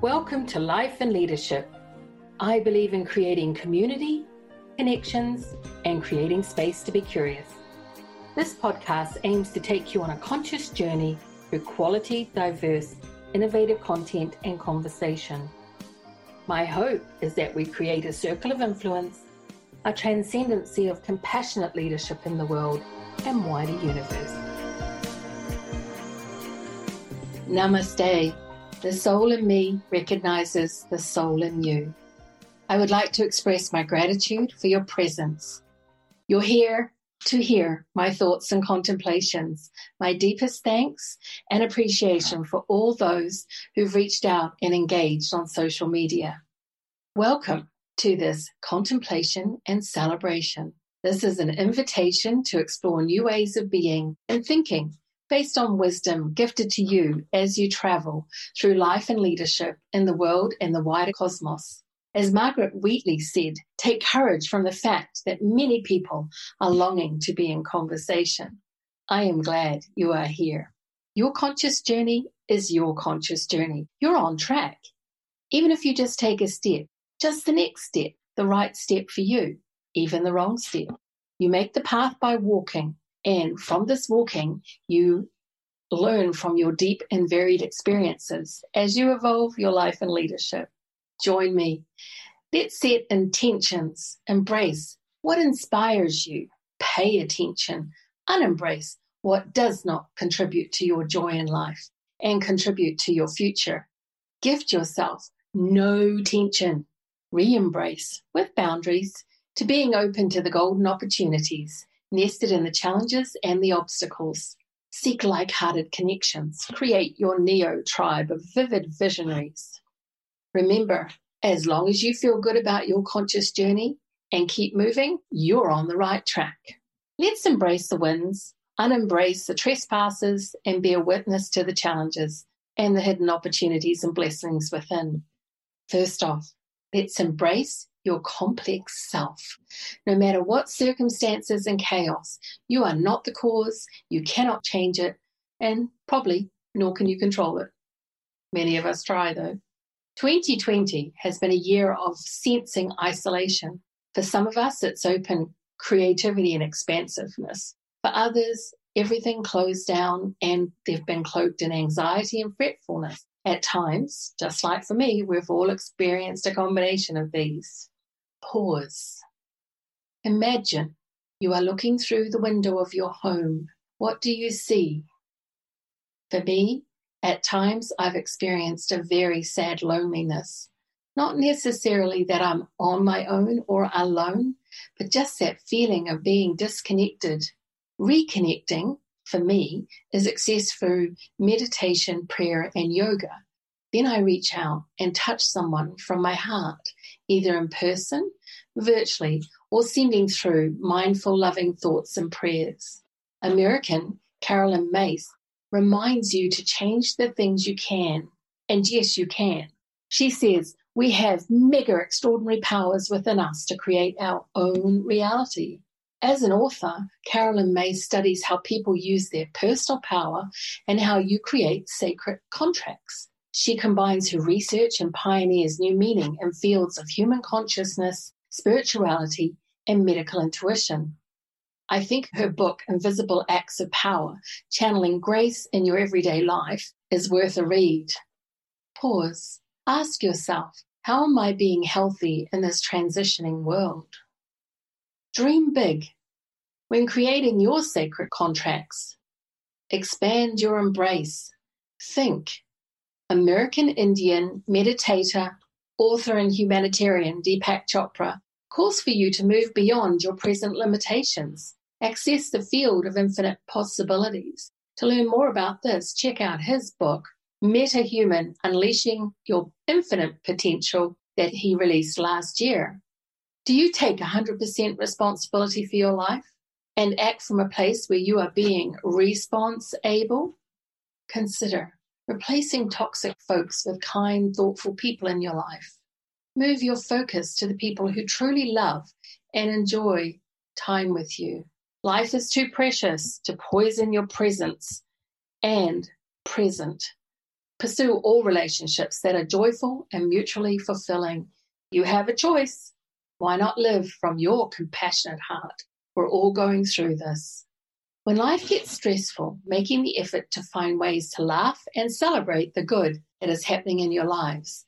Welcome to Life and Leadership. I believe in creating community, connections, and creating space to be curious. This podcast aims to take you on a conscious journey through quality, diverse, innovative content and conversation. My hope is that we create a circle of influence, a transcendency of compassionate leadership in the world and wider universe. Namaste. The soul in me recognizes the soul in you. I would like to express my gratitude for your presence. You're here to hear my thoughts and contemplations, my deepest thanks and appreciation for all those who've reached out and engaged on social media. Welcome to this contemplation and celebration. This is an invitation to explore new ways of being and thinking based on wisdom gifted to you as you travel through life and leadership in the world and the wider cosmos. As Margaret Wheatley said, take courage from the fact that many people are longing to be in conversation. I am glad you are here. Your conscious journey is your conscious journey. You're on track. Even if you just take a step, just the next step, the right step for you, even the wrong step. You make the path by walking, and from this walking, you learn from your deep and varied experiences as you evolve your life and leadership. Join me. Let's set intentions. Embrace what inspires you. Pay attention. Unembrace what does not contribute to your joy in life and contribute to your future. Gift yourself no tension. Re embrace with boundaries to being open to the golden opportunities nested in the challenges and the obstacles. Seek like hearted connections. Create your Neo tribe of vivid visionaries. Remember, as long as you feel good about your conscious journey and keep moving, you're on the right track. Let's embrace the wins, unembrace the trespasses, and bear witness to the challenges and the hidden opportunities and blessings within. First off, let's embrace your complex self. No matter what circumstances and chaos, you are not the cause, you cannot change it, and probably nor can you control it. Many of us try though. 2020 has been a year of sensing isolation. For some of us, it's open creativity and expansiveness. For others, everything closed down and they've been cloaked in anxiety and fretfulness. At times, just like for me, we've all experienced a combination of these. Pause. Imagine you are looking through the window of your home. What do you see? For me, at times I've experienced a very sad loneliness. Not necessarily that I'm on my own or alone, but just that feeling of being disconnected. Reconnecting, for me, is accessed through meditation, prayer, and yoga. Then I reach out and touch someone from my heart, either in person, virtually, or sending through mindful, loving thoughts and prayers. American Carolyn Myss reminds you to change the things you can. And yes, you can. She says, we have mega extraordinary powers within us to create our own reality. As an author, Carolyn Myss studies how people use their personal power and how you create sacred contracts. She combines her research and pioneers new meaning in fields of human consciousness, spirituality, and medical intuition. I think her book, Invisible Acts of Power Channeling Grace in Your Everyday Life, is worth a read. Pause. Ask yourself, how am I being healthy in this transitioning world? Dream big. When creating your sacred contracts, expand your embrace. Think. American Indian meditator, author, and humanitarian Deepak Chopra calls for you to move beyond your present limitations access the field of infinite possibilities. To learn more about this, check out his book, MetaHuman Unleashing Your Infinite Potential, that he released last year. Do you take 100% responsibility for your life and act from a place where you are being response able? Consider replacing toxic folks with kind, thoughtful people in your life. Move your focus to the people who truly love and enjoy time with you. Life is too precious to poison your presence and present Pursue all relationships that are joyful and mutually fulfilling. You have a choice. Why not live from your compassionate heart? We're all going through this. When life gets stressful, making the effort to find ways to laugh and celebrate the good that is happening in your lives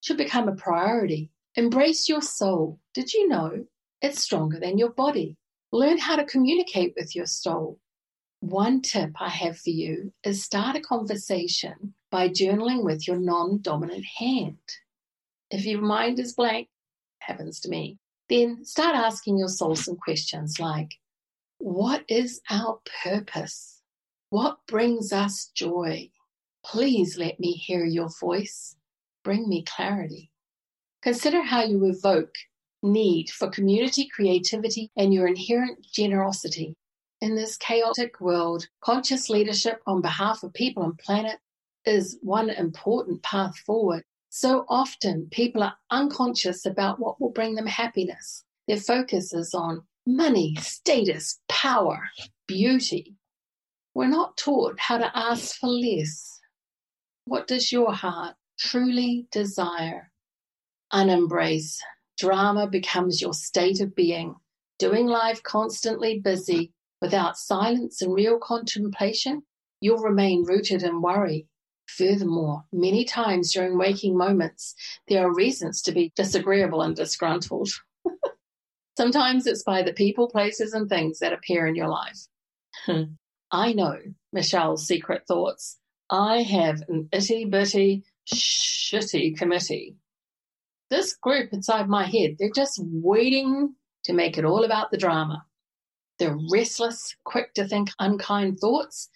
should become a priority. Embrace your soul. Did you know it's stronger than your body? Learn how to communicate with your soul. One tip I have for you is start a conversation by journaling with your non dominant hand. If your mind is blank, happens to me, then start asking your soul some questions like, what is our purpose? What brings us joy? Please let me hear your voice. Bring me clarity. Consider how you evoke need for community creativity and your inherent generosity. In this chaotic world, conscious leadership on behalf of people and planet is one important path forward. So often people are unconscious about what will bring them happiness. Their focus is on money, status, power, beauty. We're not taught how to ask for less. What does your heart truly desire? Unembrace. Drama becomes your state of being. Doing life constantly busy without silence and real contemplation, you'll remain rooted in worry. Furthermore, many times during waking moments, there are reasons to be disagreeable and disgruntled. Sometimes it's by the people, places, and things that appear in your life. Hmm. I know Michelle's secret thoughts. I have an itty bitty, shitty committee. This group inside my head, they're just waiting to make it all about the drama. They're restless, quick to think unkind thoughts.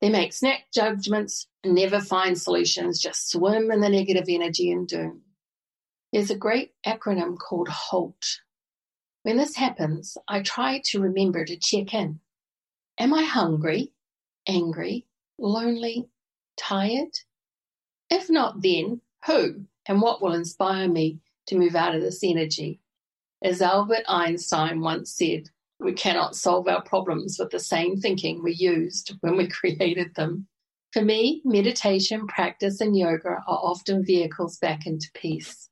They make snap judgments, never find solutions, just swim in the negative energy and doom. There's a great acronym called HALT when this happens, I try to remember to check in. Am I hungry, angry, lonely, tired? If not, then who and what will inspire me to move out of this energy? As Albert Einstein once said, we cannot solve our problems with the same thinking we used when we created them. For me, meditation, practice, and yoga are often vehicles back into peace.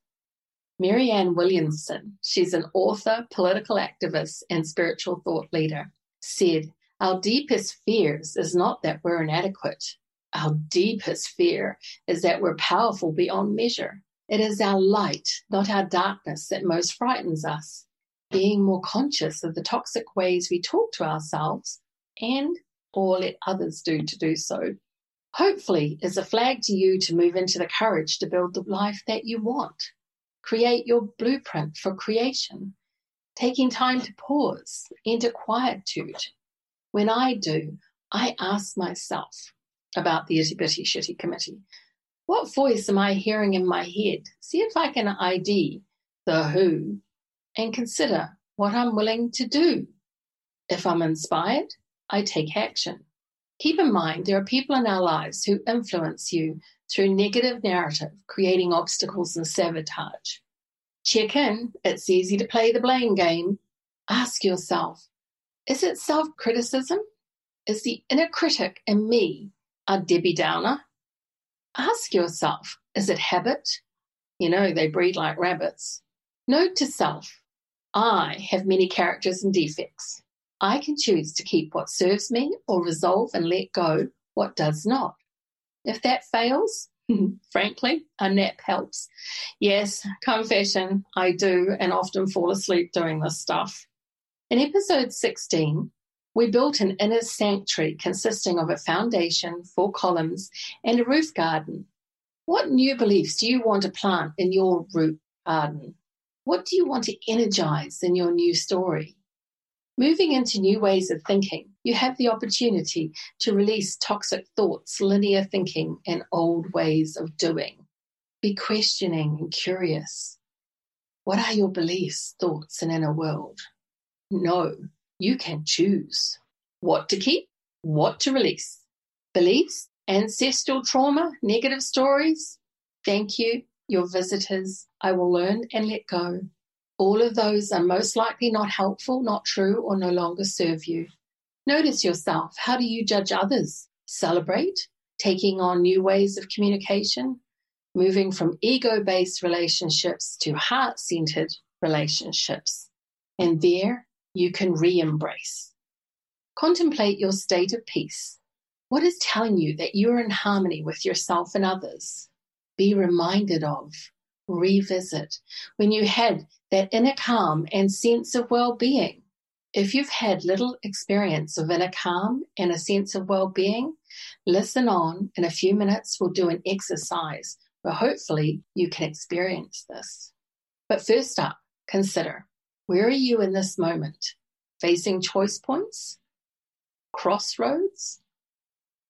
Marianne Williamson, she's an author, political activist, and spiritual thought leader, said, Our deepest fears is not that we're inadequate. Our deepest fear is that we're powerful beyond measure. It is our light, not our darkness, that most frightens us. Being more conscious of the toxic ways we talk to ourselves and or let others do to do so. Hopefully, is a flag to you to move into the courage to build the life that you want. Create your blueprint for creation, taking time to pause, into quietude. When I do, I ask myself about the itty bitty shitty committee. What voice am I hearing in my head? See if I can ID the who and consider what I'm willing to do. If I'm inspired, I take action. Keep in mind, there are people in our lives who influence you through negative narrative, creating obstacles and sabotage. Check in. It's easy to play the blame game. Ask yourself, is it self criticism? Is the inner critic in me a Debbie Downer? Ask yourself, is it habit? You know, they breed like rabbits. Note to self, I have many characters and defects. I can choose to keep what serves me or resolve and let go what does not. If that fails, frankly, a nap helps. Yes, confession, I do and often fall asleep doing this stuff. In episode 16, we built an inner sanctuary consisting of a foundation, four columns, and a roof garden. What new beliefs do you want to plant in your roof garden? What do you want to energize in your new story? Moving into new ways of thinking, you have the opportunity to release toxic thoughts, linear thinking, and old ways of doing. Be questioning and curious. What are your beliefs, thoughts, and inner world? No, you can choose what to keep, what to release. Beliefs, ancestral trauma, negative stories. Thank you, your visitors. I will learn and let go. All of those are most likely not helpful, not true, or no longer serve you. Notice yourself. How do you judge others? Celebrate? taking on new ways of communication, moving from ego based relationships to heart centered relationships. And there you can re embrace. Contemplate your state of peace. What is telling you that you're in harmony with yourself and others? Be reminded of, revisit when you had that inner calm and sense of well being. If you've had little experience of inner calm and a sense of well being, listen on. In a few minutes, we'll do an exercise where hopefully you can experience this. But first up, consider where are you in this moment? Facing choice points? Crossroads?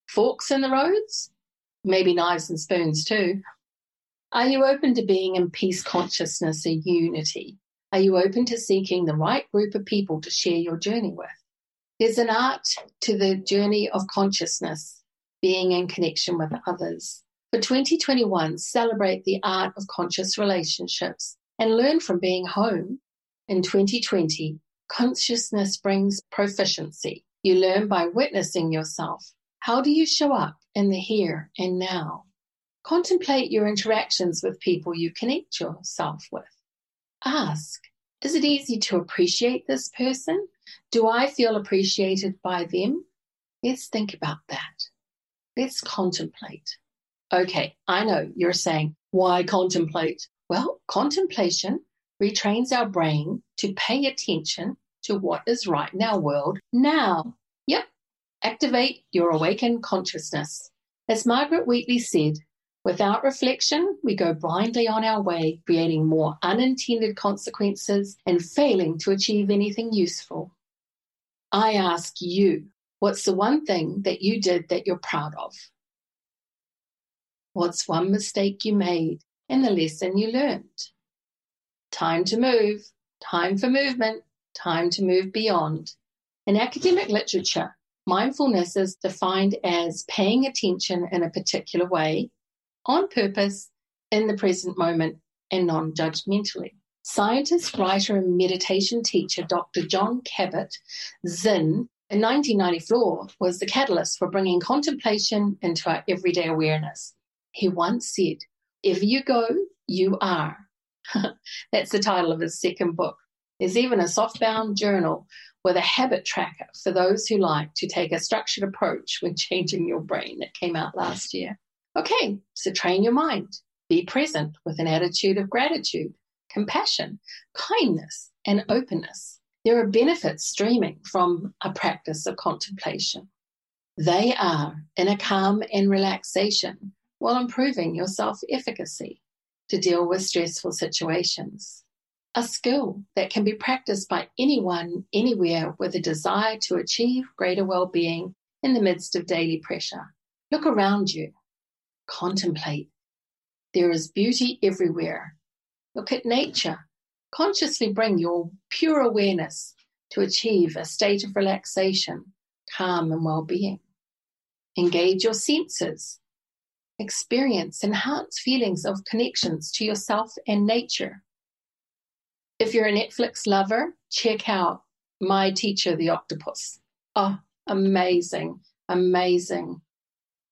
Forks in the roads? Maybe knives and spoons too. Are you open to being in peace consciousness and unity? Are you open to seeking the right group of people to share your journey with? There's an art to the journey of consciousness, being in connection with others. For 2021, celebrate the art of conscious relationships and learn from being home. In 2020, consciousness brings proficiency. You learn by witnessing yourself. How do you show up in the here and now? Contemplate your interactions with people you connect yourself with. Ask, is it easy to appreciate this person? Do I feel appreciated by them? Let's think about that. Let's contemplate. Okay, I know you're saying, why contemplate? Well, contemplation retrains our brain to pay attention to what is right in our world now. Yep, activate your awakened consciousness. As Margaret Wheatley said, without reflection, we go blindly on our way, creating more unintended consequences and failing to achieve anything useful. I ask you, what's the one thing that you did that you're proud of? What's one mistake you made and the lesson you learned? Time to move, time for movement, time to move beyond. In academic literature, mindfulness is defined as paying attention in a particular way, on purpose, in the present moment, and non judgmentally. Scientist, writer, and meditation teacher Dr. Jon Kabat-Zinn in 1994 was the catalyst for bringing contemplation into our everyday awareness. He once said, If you go, you are. That's the title of his second book. There's even a softbound journal with a habit tracker for those who like to take a structured approach when changing your brain that came out last year. Okay, so train your mind. Be present with an attitude of gratitude, compassion, kindness, and openness. There are benefits streaming from a practice of contemplation. They are inner calm and relaxation, while improving your self efficacy to deal with stressful situations. A skill that can be practiced by anyone, anywhere with a desire to achieve greater well being in the midst of daily pressure. Look around you, contemplate. There is beauty everywhere. Look at nature. Consciously bring your pure awareness to achieve a state of relaxation, calm, and well being. Engage your senses experience enhanced feelings of connections to yourself and nature. If you're a Netflix lover, check out My Teacher, the Octopus. Oh, amazing, amazing.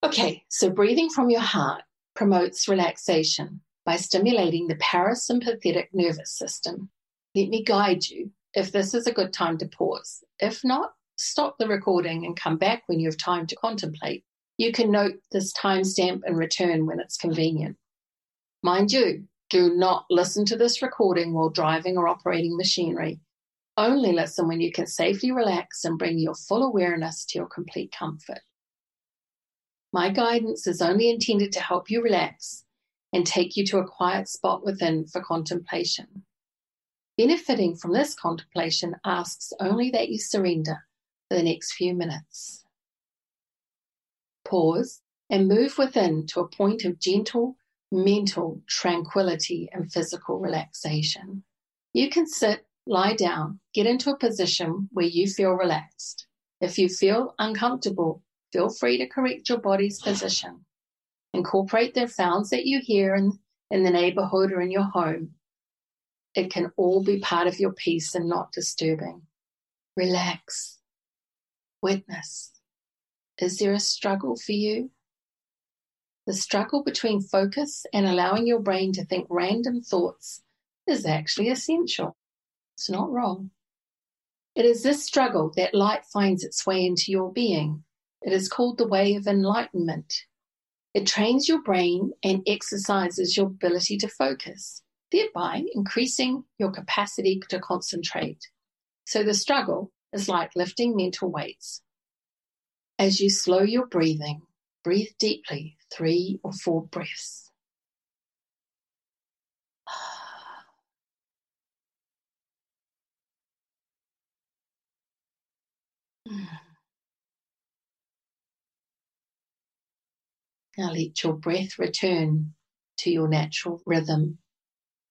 Okay, so breathing from your heart promotes relaxation by stimulating the parasympathetic nervous system. Let me guide you if this is a good time to pause. If not, stop the recording and come back when you have time to contemplate you can note this timestamp and return when it's convenient. Mind you, do not listen to this recording while driving or operating machinery. Only listen when you can safely relax and bring your full awareness to your complete comfort. My guidance is only intended to help you relax and take you to a quiet spot within for contemplation. Benefiting from this contemplation asks only that you surrender for the next few minutes pause, and move within to a point of gentle mental tranquility and physical relaxation. You can sit, lie down, get into a position where you feel relaxed. If you feel uncomfortable, feel free to correct your body's position. Incorporate the sounds that you hear in, in the neighborhood or in your home. It can all be part of your peace and not disturbing. Relax. Witness. Is there a struggle for you? the struggle between focus and allowing your brain to think random thoughts is actually essential. It's not wrong. It is this struggle that light finds its way into your being. It is called the way of enlightenment. It trains your brain and exercises your ability to focus, thereby increasing your capacity to concentrate. So the struggle is like lifting mental weights. As you slow your breathing, breathe deeply, three or four breaths. Hmm. Now let your breath return to your natural rhythm.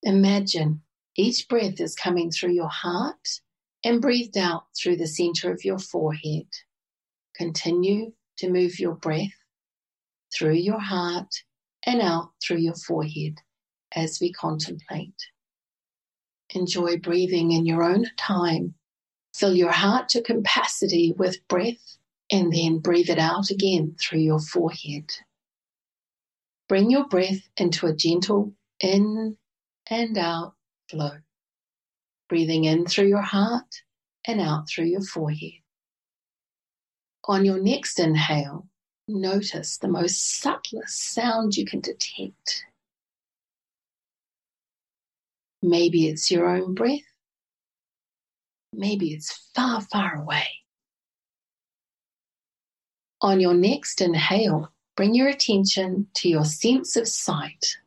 Imagine each breath is coming through your heart and breathed out through the center of your forehead. Continue to move your breath through your heart and out through your forehead as we contemplate. Enjoy breathing in your own time. Fill your heart to capacity with breath and then breathe it out again through your forehead. Bring your breath into a gentle in and out flow, breathing in through your heart and out through your forehead. On your next inhale, notice the most subtlest sound you can detect. Maybe it's your own breath. Maybe it's far, far away. On your next inhale, Bring your attention to your sense of sight.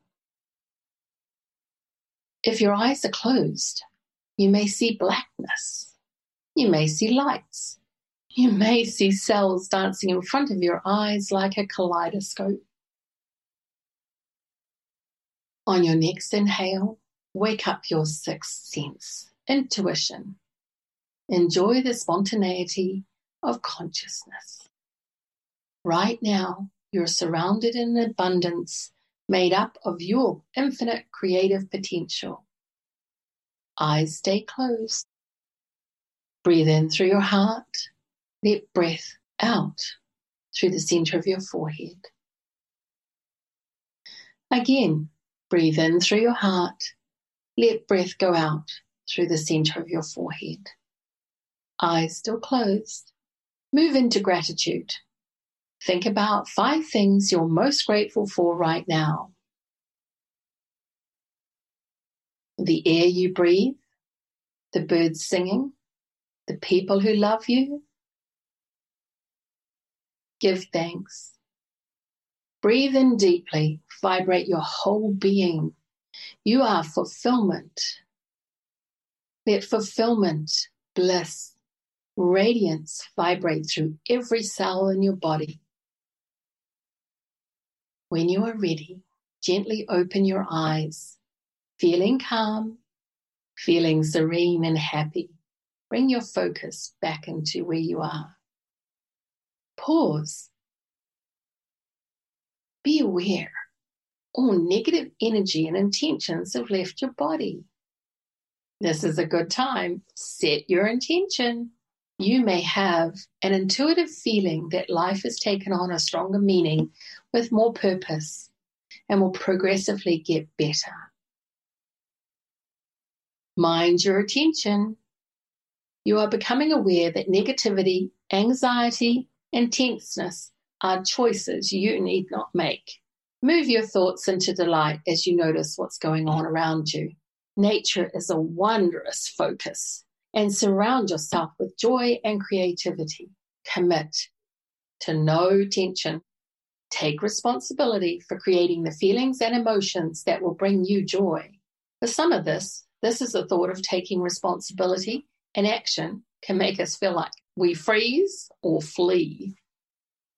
If your eyes are closed, you may see blackness. You may see lights. You may see cells dancing in front of your eyes like a kaleidoscope. On your next inhale, wake up your sixth sense, intuition. Enjoy the spontaneity of consciousness. Right now, you're surrounded in abundance made up of your infinite creative potential. Eyes stay closed. Breathe in through your heart. Let breath out through the center of your forehead. Again, breathe in through your heart. Let breath go out through the center of your forehead. Eyes still closed. Move into gratitude. Think about five things you're most grateful for right now. The air you breathe, the birds singing, the people who love you. Give thanks. Breathe in deeply, vibrate your whole being. You are fulfillment. Let fulfillment, bliss, radiance vibrate through every cell in your body. When you are ready, gently open your eyes, feeling calm, feeling serene and happy. Bring your focus back into where you are. Pause. Be aware. All negative energy and intentions have left your body. This is a good time. Set your intention you may have an intuitive feeling that life has taken on a stronger meaning with more purpose and will progressively get better. Mind your attention. You are becoming aware that negativity, anxiety, and tenseness are choices you need not make. Move your thoughts into delight as you notice what's going on around you. Nature is a wondrous focus and surround yourself with joy and creativity. Commit to no tension. Take responsibility for creating the feelings and emotions that will bring you joy. For some of this, this is the thought of taking responsibility and action can make us feel like we freeze or flee.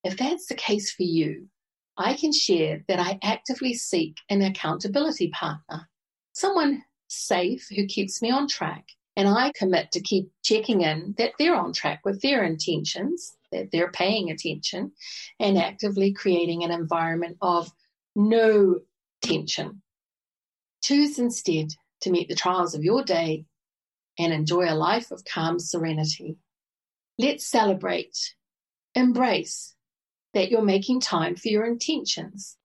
If that's the case for you, I can share that I actively seek an accountability partner, someone safe who keeps me on track and I commit to keep checking in that they're on track with their intentions, that they're paying attention, and actively creating an environment of no tension. Choose instead to meet the trials of your day and enjoy a life of calm serenity. Let's celebrate, embrace that you're making time for your intentions.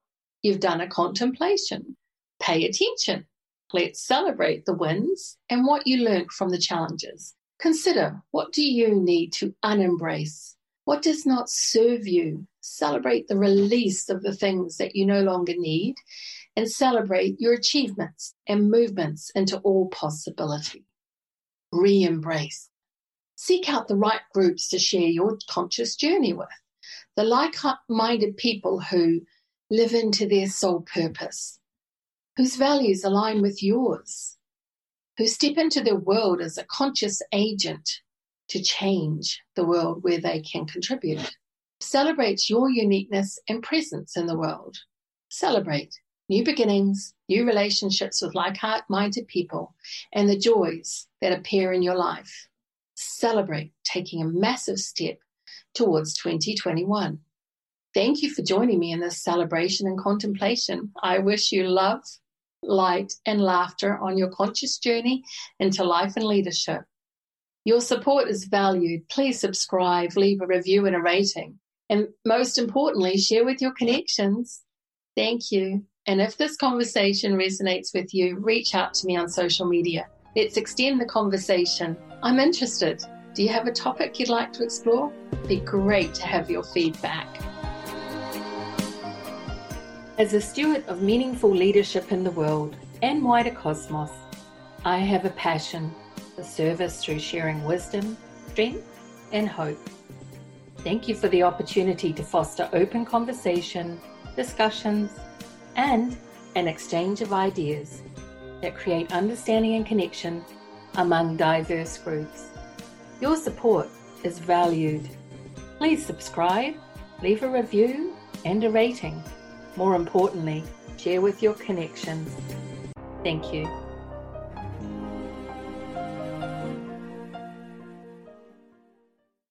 You've done a contemplation. Pay attention. Let's celebrate the wins and what you learned from the challenges. Consider what do you need to unembrace? What does not serve you? Celebrate the release of the things that you no longer need and celebrate your achievements and movements into all possibility. Re embrace. Seek out the right groups to share your conscious journey with, the like minded people who live into their soul purpose, whose values align with yours, who step into their world as a conscious agent to change the world where they can contribute. Celebrate your uniqueness and presence in the world. Celebrate new beginnings, new relationships with like minded people, and the joys that appear in your life. Celebrate taking a massive step towards 2021. Thank you for joining me in this celebration and contemplation. I wish you love, light, and laughter on your conscious journey into life and leadership. Your support is valued. Please subscribe, leave a review and a rating. And most importantly, share with your connections. Thank you. And if this conversation resonates with you, reach out to me on social media. Let's extend the conversation. I'm interested. Do you have a topic you'd like to explore? It'd be great to have your feedback. As a steward of meaningful leadership in the world and wider cosmos, I have a passion for service through sharing wisdom, strength, and hope. Thank you for the opportunity to foster open conversation, discussions, and an exchange of ideas that create understanding and connection among diverse groups. Your support is valued. Please subscribe, leave a review and a rating. More importantly, share with your connections. Thank you.